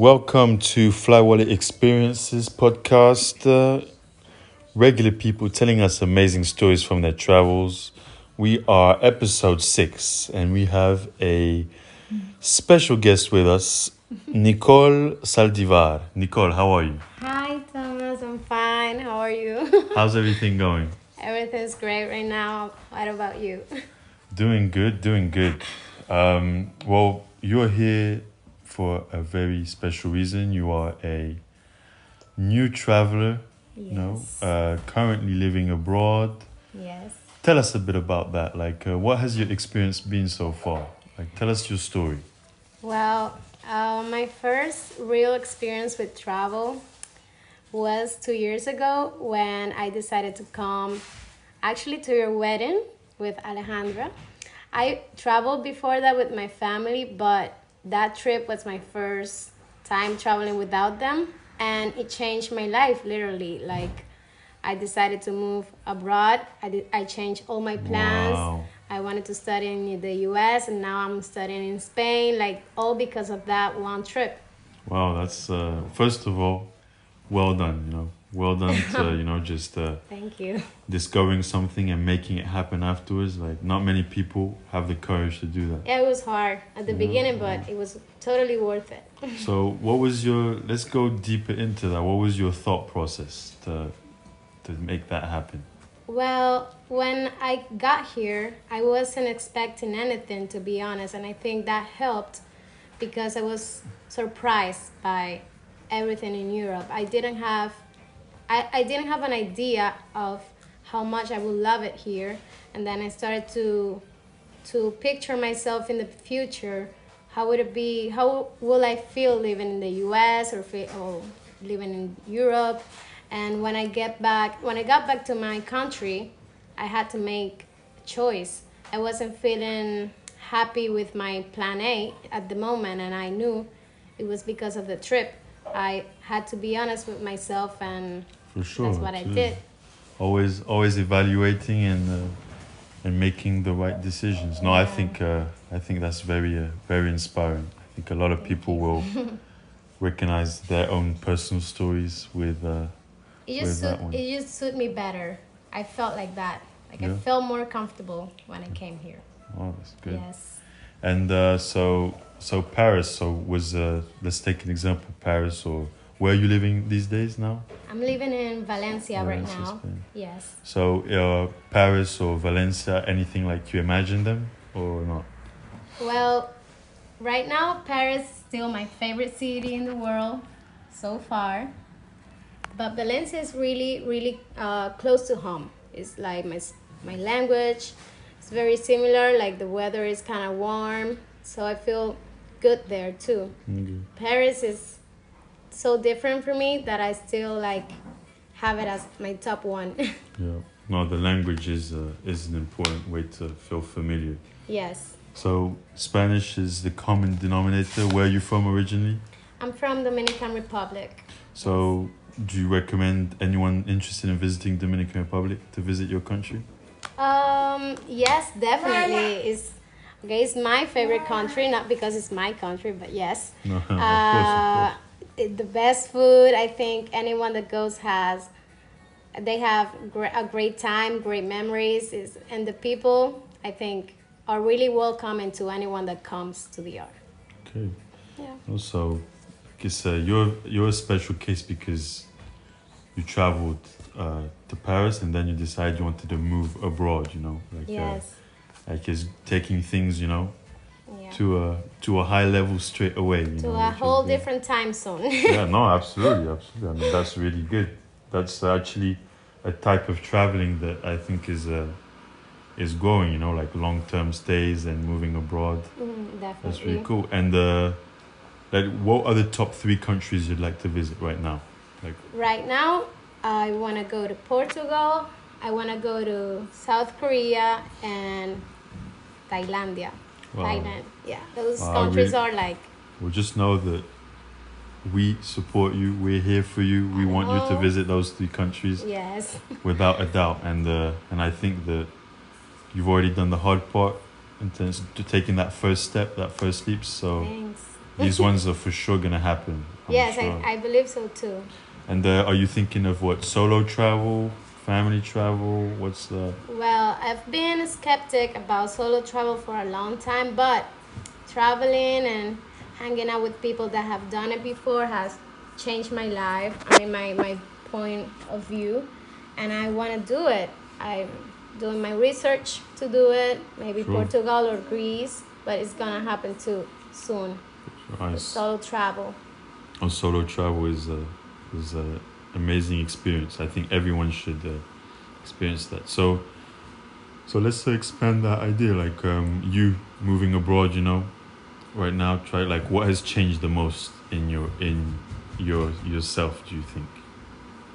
Welcome to Fly Wallet Experiences podcast. Uh, regular people telling us amazing stories from their travels. We are episode six, and we have a special guest with us, Nicole Saldivar. Nicole, how are you? Hi, Thomas. I'm fine. How are you? How's everything going? Everything's great right now. What about you? Doing good, doing good. Um, well, you're here for a very special reason. You are a new traveler, you know, uh, currently living abroad. Yes. Tell us a bit about that. Like, uh, what has your experience been so far? Like, tell us your story. Well, uh, my first real experience with travel was two years ago when I decided to come actually to your wedding with Alejandra. I traveled before that with my family, but that trip was my first time traveling without them, and it changed my life literally. Like, I decided to move abroad. I did, I changed all my plans. Wow. I wanted to study in the US and now I'm studying in Spain, like all because of that one trip. Wow, that's uh, first of all, well done. You know, well done to you know just uh, Thank you. discovering something and making it happen afterwards. Like, not many people have the courage to do that. Yeah, it was hard at the beginning, but it was totally worth it. So, what was your? Let's go deeper into that. What was your thought process to to make that happen? Well, when I got here, I wasn't expecting anything to be honest, and I think that helped because I was surprised by everything in Europe. I didn't have I, I didn't have an idea of how much I would love it here, and then I started to to picture myself in the future. How would it be? How will I feel living in the U.S. or, or living in Europe? And when I get back, when I got back to my country, I had to make a choice. I wasn't feeling happy with my plan A at the moment, and I knew it was because of the trip. I had to be honest with myself, and For sure. that's what I did. Always, always evaluating and uh, and making the right decisions. No, I think uh, I think that's very uh, very inspiring. I think a lot of people will recognize their own personal stories with. Uh, It with just that suit, one. it just suit me better. I felt like that. Like Yeah. I felt more comfortable when I came here. oh, that's good. Yes. And uh, so, so Paris. So was uh, let's take an example, Paris. Or where are you living these days now? I'm living in Valencia, right now. Spain. Yes. So uh, Paris or Valencia, anything like you imagine them or not? Well, right now Paris is still my favorite city in the world so far. But Valencia is really, really uh, close to home. It's like my my language. It's very similar. Like the weather is kind of warm, so I feel good there too. Okay. Paris is so different for me that I still like have it as my top one. Yeah. No, the language is uh, is an important way to feel familiar. yes. So Spanish is the common denominator. Where are you from originally? I'm from Dominican Republic. So do you recommend anyone interested in visiting Dominican Republic to visit your country? Um, yes, definitely. It's okay, it's my favorite country, not because it's my country, but yes. No, of course, Uh, of course. The best food, I think anyone that goes has they have a great time, great memories is and the people I think are really welcoming to anyone that comes to the art. Okay. Yeah. Also, I guess uh, you're you're a special case because you traveled uh, to Paris and then you decided you wanted to move abroad. You know, like Yes. uh, like is taking things you know. To a to a high level straight away. You To know, a whole different time zone. yeah, no, absolutely, absolutely. I mean, that's really good. That's actually a type of traveling that I think is uh, is growing. You know, like long term stays and moving abroad. Mm, definitely. That's really cool. And uh, like, what are the top three countries you'd like to visit right now? Like, Right now, I want to go to Portugal. I want to go to South Korea and Thailandia. Wow. Thailand. Yeah, those countries really- are like well, just know that we support you. We're here for you. We want you to visit those three countries yes, without a doubt. And uh, and I think that you've already done the hard part in terms of taking that first step, that first leap. So. thanks. these ones are for sure gonna happen. I'm yes, sure. I, I believe so too. And uh, are you thinking of what solo travel, family travel? What's the Well, I've been a skeptic about solo travel for a long time, but traveling and hanging out with people that have done it before has changed my life. I mean, my, my point of view, and I want to do it. I'm doing my research to do it, maybe Sure. Portugal or Greece, but it's gonna happen too soon. nice? Solo travel. Oh, solo travel is a is a amazing experience. I think everyone should uh, experience that. So, so let's uh, expand that idea. Like um, you moving abroad, you know, right now. Try like what has changed the most in your in your yourself? Do you think?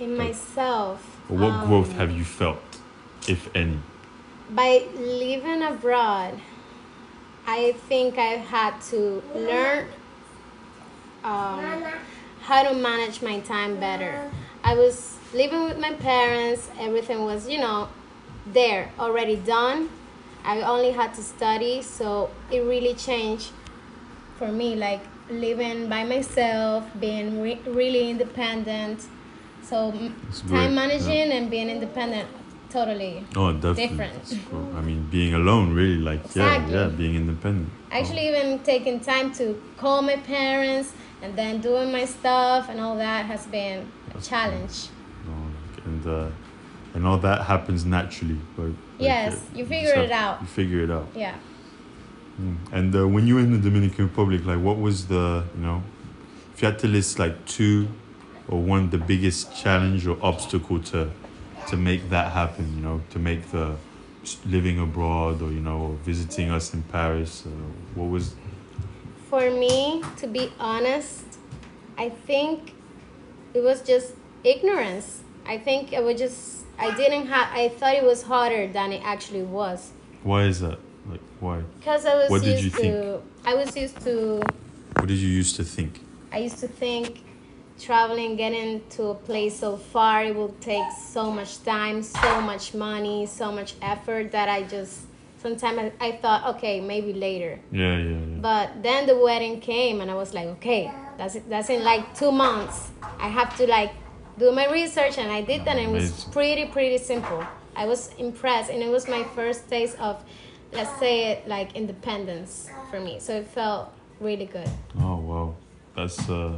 In Like- myself. What growth um, have you felt, if any? by living abroad, I think I had to learn um, how to manage my time better. I was living with my parents, everything was, you know, there, already done. I only had to study, so it really changed for me, like living by myself, being re- really independent. So, It's great, time yeah. managing and being independent, totally. Oh, definitely. different. Cool. I mean, being alone, really, like Exactly. yeah, yeah, being independent. Oh. Actually, even taking time to call my parents and then doing my stuff and all that has been a challenge. No, and uh, and all that happens naturally. But like, Yes, uh, you figure have- it out. You figure it out. Yeah. Mm. And uh, when you were in the Dominican Republic, like, what was the you know, if you had to list like two or one the biggest challenge or obstacle to to make that happen, you know, to make the living abroad or you know visiting us in Paris, uh, what was For me, to be honest, I think it was just ignorance. I think I was just, I didn't have, I thought it was harder than it actually was. why is that like why Because I was What did used you to, I was used to what did you used to think? I used to think traveling, getting to a place so far, it will take so much time, so much money, so much effort that I just sometimes I, I thought, okay, maybe later. Yeah, yeah, yeah. But then the wedding came, and I was like, okay, that's that's in like two months. I have to like do my research, and I did that, and it was pretty pretty simple. I was impressed, and it was my first taste of, let's say it like independence for me. So it felt really good. Oh wow, that's uh,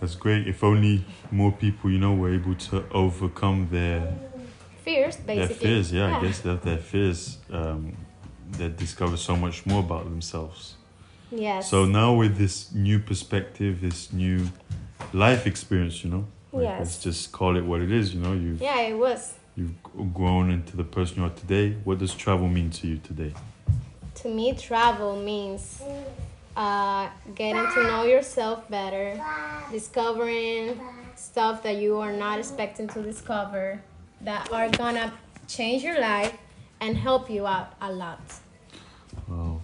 that's great. If only more people, you know, were able to overcome their Fears, basically. their fears. Yeah, I guess that their fears, um, they discover so much more about themselves. Yes. So now with this new perspective, this new life experience, you know, like, Yes. let's just call it what it is. You know, you've yeah, it was. you've grown into the person you are today. What does travel mean to you today? To me, travel means uh, getting to know yourself better, discovering stuff that you are not expecting to discover that are gonna change your life and help you out a lot. Wow,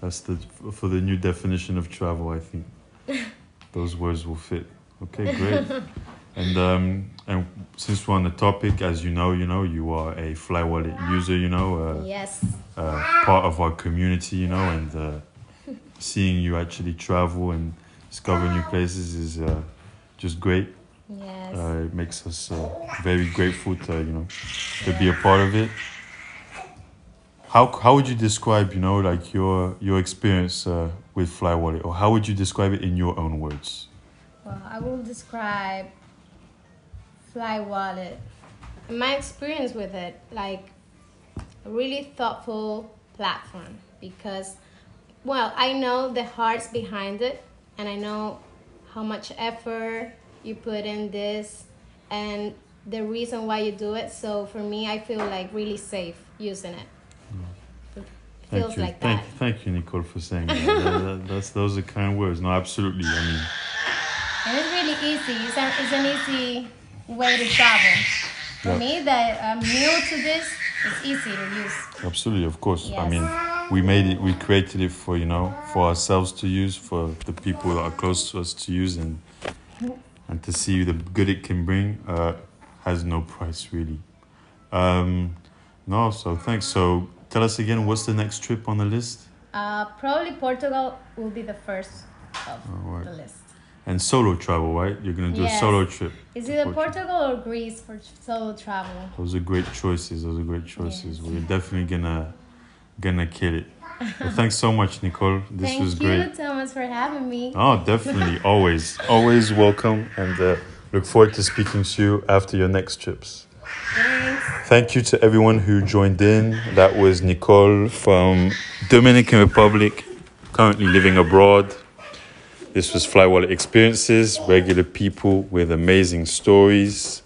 that's the for the new definition of travel. I think those words will fit. Okay, great. and um, and since we're on the topic, as you know, you know you are a Fly Wallet user. You know, uh, Yes. uh, part of our community. You know, and uh, seeing you actually travel and discover new places is uh, just great. Yes. Uh, it makes us uh, very grateful to you know to be a part of it. How how would you describe you know like your your experience uh, with Fly Wallet, or how would you describe it in your own words? Well, I will describe Fly Wallet. My experience with it, like a really thoughtful platform because, well, I know the hearts behind it and I know how much effort you put in this and the reason why you do it. So for me, I feel like really safe using it. Mm. It Thank feels you, like thank, that. thank you, Nicole, for saying that. That- that- That's those are kind words. No, absolutely. I mean, And it's really easy. It's, a, it's an easy way to travel. For Yeah. me, that I'm um, new to this, it's easy to use. Absolutely, of course. I mean, we made it, we created it for you know, for ourselves to use, for the people that are close to us to use, and and to see the good it can bring uh, has no price really. Um, no, so thanks. So tell us again, what's the next trip on the list? Uh, probably Portugal will be the first of Alright. the list. And solo travel, right? You're gonna do Yes. a solo trip. Is Portugal. Portugal or Greece for solo travel? Those are great choices. Those are great choices. Yes. We're definitely gonna gonna kill it. Well, thanks so much, Nicole. This Thank was great. Thank you, great. Thomas, for having me. Oh, definitely. always, always welcome, and uh, look forward to speaking to you after your next trips. Thanks. Thank you to everyone who joined in. That was Nicole from Dominican Republic, currently living abroad. This was Flywallet Experiences, regular people with amazing stories.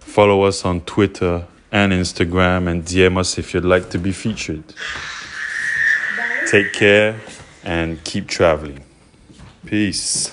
Follow us on Twitter and Instagram and DM us if you'd like to be featured. Take care and keep traveling. Peace.